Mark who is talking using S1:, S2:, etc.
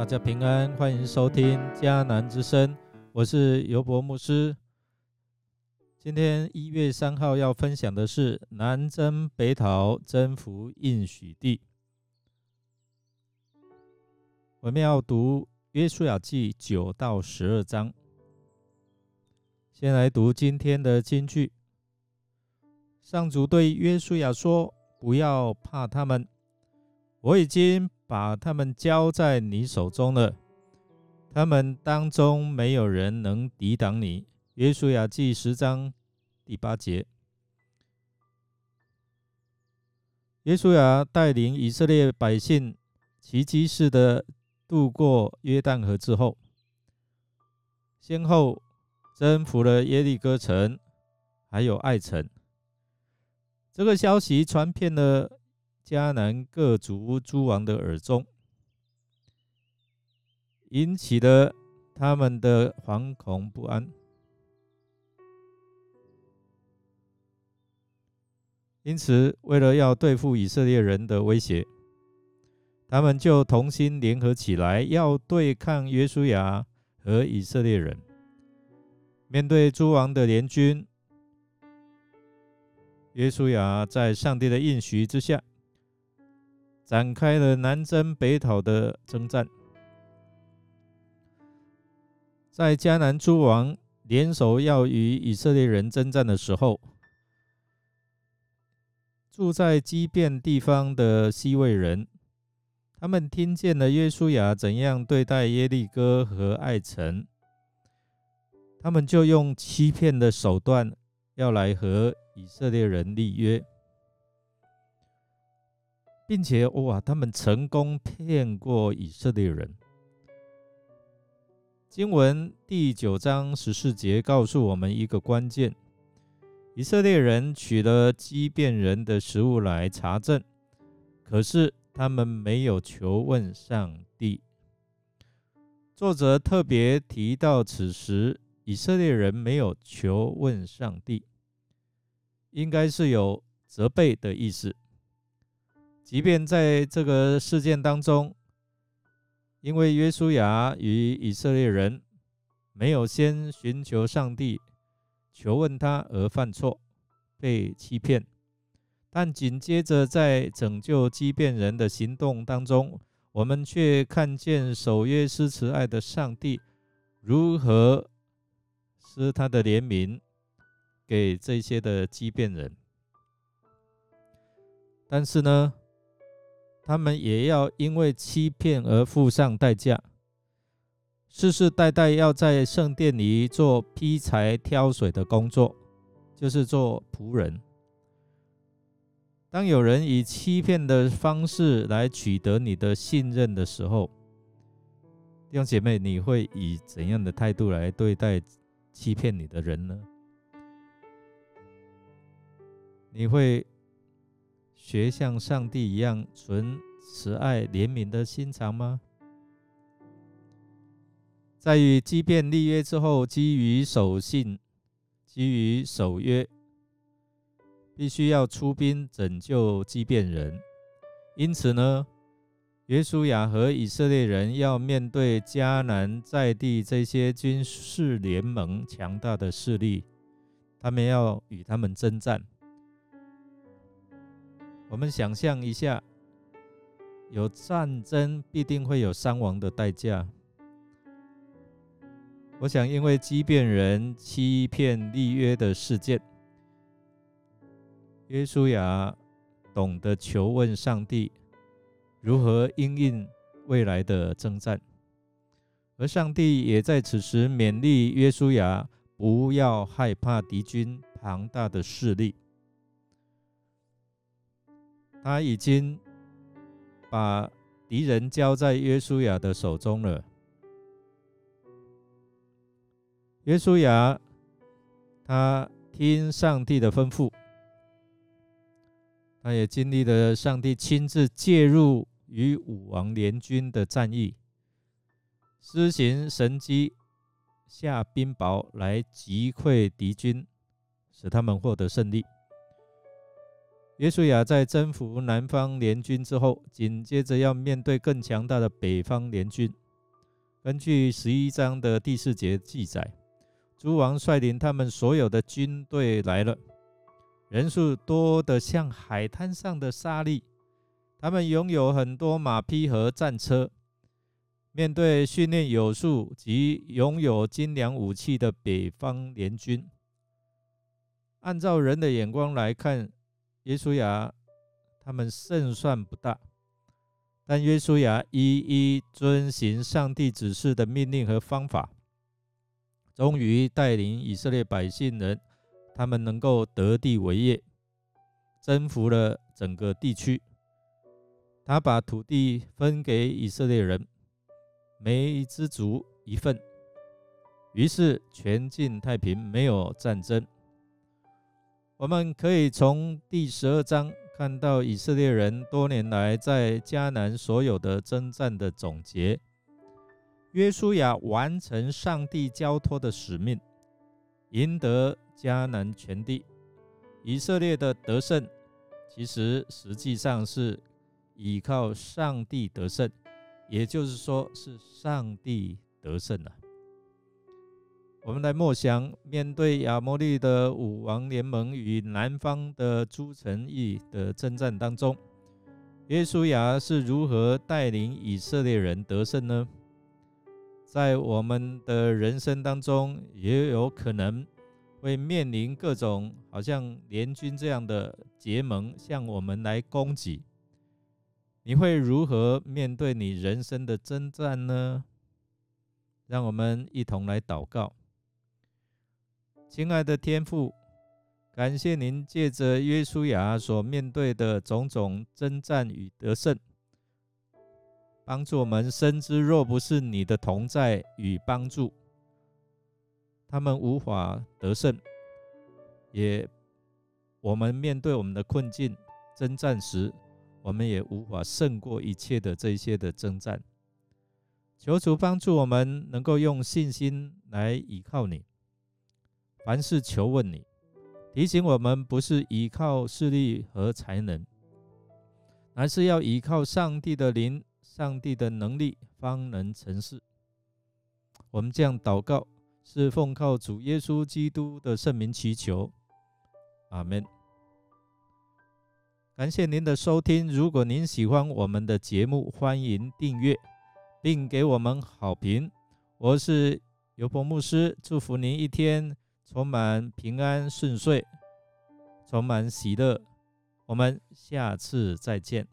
S1: 大家平安，欢迎收听迦南之声，我是尤博牧师。今天一月三号要分享的是南征北讨，征服应许地。我们要读约书亚记九到十二章。先来读今天的金句。上主对约书亚说：“不要怕他们，我已经把他们交在你手中了。他们当中没有人能抵挡你。”约书亚记十章第八节。约书亚带领以色列百姓奇迹式的渡过约旦河之后，先后征服了耶利哥城，还有爱城。这个消息传遍了迦南各族诸王的耳中，引起了他们的惶恐不安。因此，为了要对付以色列人的威胁，他们就同心联合起来，要对抗约书亚和以色列人。面对诸王的联军。约书亚在上帝的应许之下，展开了南征北讨的征战。在迦南诸王联手要与以色列人征战的时候，住在基变地方的西魏人，他们听见了约书亚怎样对待耶利哥和爱城，他们就用欺骗的手段要来和。以色列人立约，并且哇，他们成功骗过以色列人。经文第九章十四节告诉我们一个关键：以色列人取了畸变人的食物来查证，可是他们没有求问上帝。作者特别提到，此时以色列人没有求问上帝。应该是有责备的意思。即便在这个事件当中，因为约书亚与以色列人没有先寻求上帝求问他而犯错，被欺骗，但紧接着在拯救畸变人的行动当中，我们却看见守约施慈爱的上帝如何施他的怜悯。给这些的畸变人，但是呢，他们也要因为欺骗而付上代价，世世代代要在圣殿里做劈柴挑水的工作，就是做仆人。当有人以欺骗的方式来取得你的信任的时候，弟兄姐妹，你会以怎样的态度来对待欺骗你的人呢？你会学像上帝一样存慈爱怜悯的心肠吗？在与基变立约之后，基于守信，基于守约，必须要出兵拯救基变人。因此呢，约书亚和以色列人要面对迦南在地这些军事联盟强大的势力，他们要与他们征战。我们想象一下，有战争必定会有伤亡的代价。我想，因为畸变人欺骗立约的事件，约书亚懂得求问上帝如何应应未来的征战，而上帝也在此时勉励约书亚不要害怕敌军庞大的势力。他已经把敌人交在约书亚的手中了。约书亚他听上帝的吩咐，他也经历了上帝亲自介入与武王联军的战役，施行神机下冰雹来击溃敌军，使他们获得胜利。约书亚在征服南方联军之后，紧接着要面对更强大的北方联军。根据十一章的第四节记载，诸王率领他们所有的军队来了，人数多得像海滩上的沙粒。他们拥有很多马匹和战车。面对训练有素及拥有精良武器的北方联军，按照人的眼光来看，耶稣亚他们胜算不大。但约书亚一一遵行上帝指示的命令和方法，终于带领以色列百姓人，他们能够得地为业，征服了整个地区。他把土地分给以色列人，每一支族一份，于是全境太平，没有战争。我们可以从第十二章。看到以色列人多年来在迦南所有的征战的总结，约书亚完成上帝交托的使命，赢得迦南全地。以色列的得胜，其实实际上是依靠上帝得胜，也就是说是上帝得胜了。我们来默想，面对亚摩利的武王联盟与南方的诸城邑的征战当中，耶稣亚是如何带领以色列人得胜呢？在我们的人生当中，也有可能会面临各种好像联军这样的结盟向我们来攻击，你会如何面对你人生的征战呢？让我们一同来祷告。亲爱的天父，感谢您借着约书亚所面对的种种征战与得胜，帮助我们深知，若不是你的同在与帮助，他们无法得胜。也，我们面对我们的困境征战时，我们也无法胜过一切的这些的征战。求主帮助我们，能够用信心来依靠你。凡事求问你，提醒我们不是依靠势力和才能，而是要依靠上帝的灵、上帝的能力，方能成事。我们这样祷告，是奉靠主耶稣基督的圣名祈求。阿门。感谢您的收听。如果您喜欢我们的节目，欢迎订阅并给我们好评。我是尤伯牧师，祝福您一天。充满平安顺遂，充满喜乐。我们下次再见。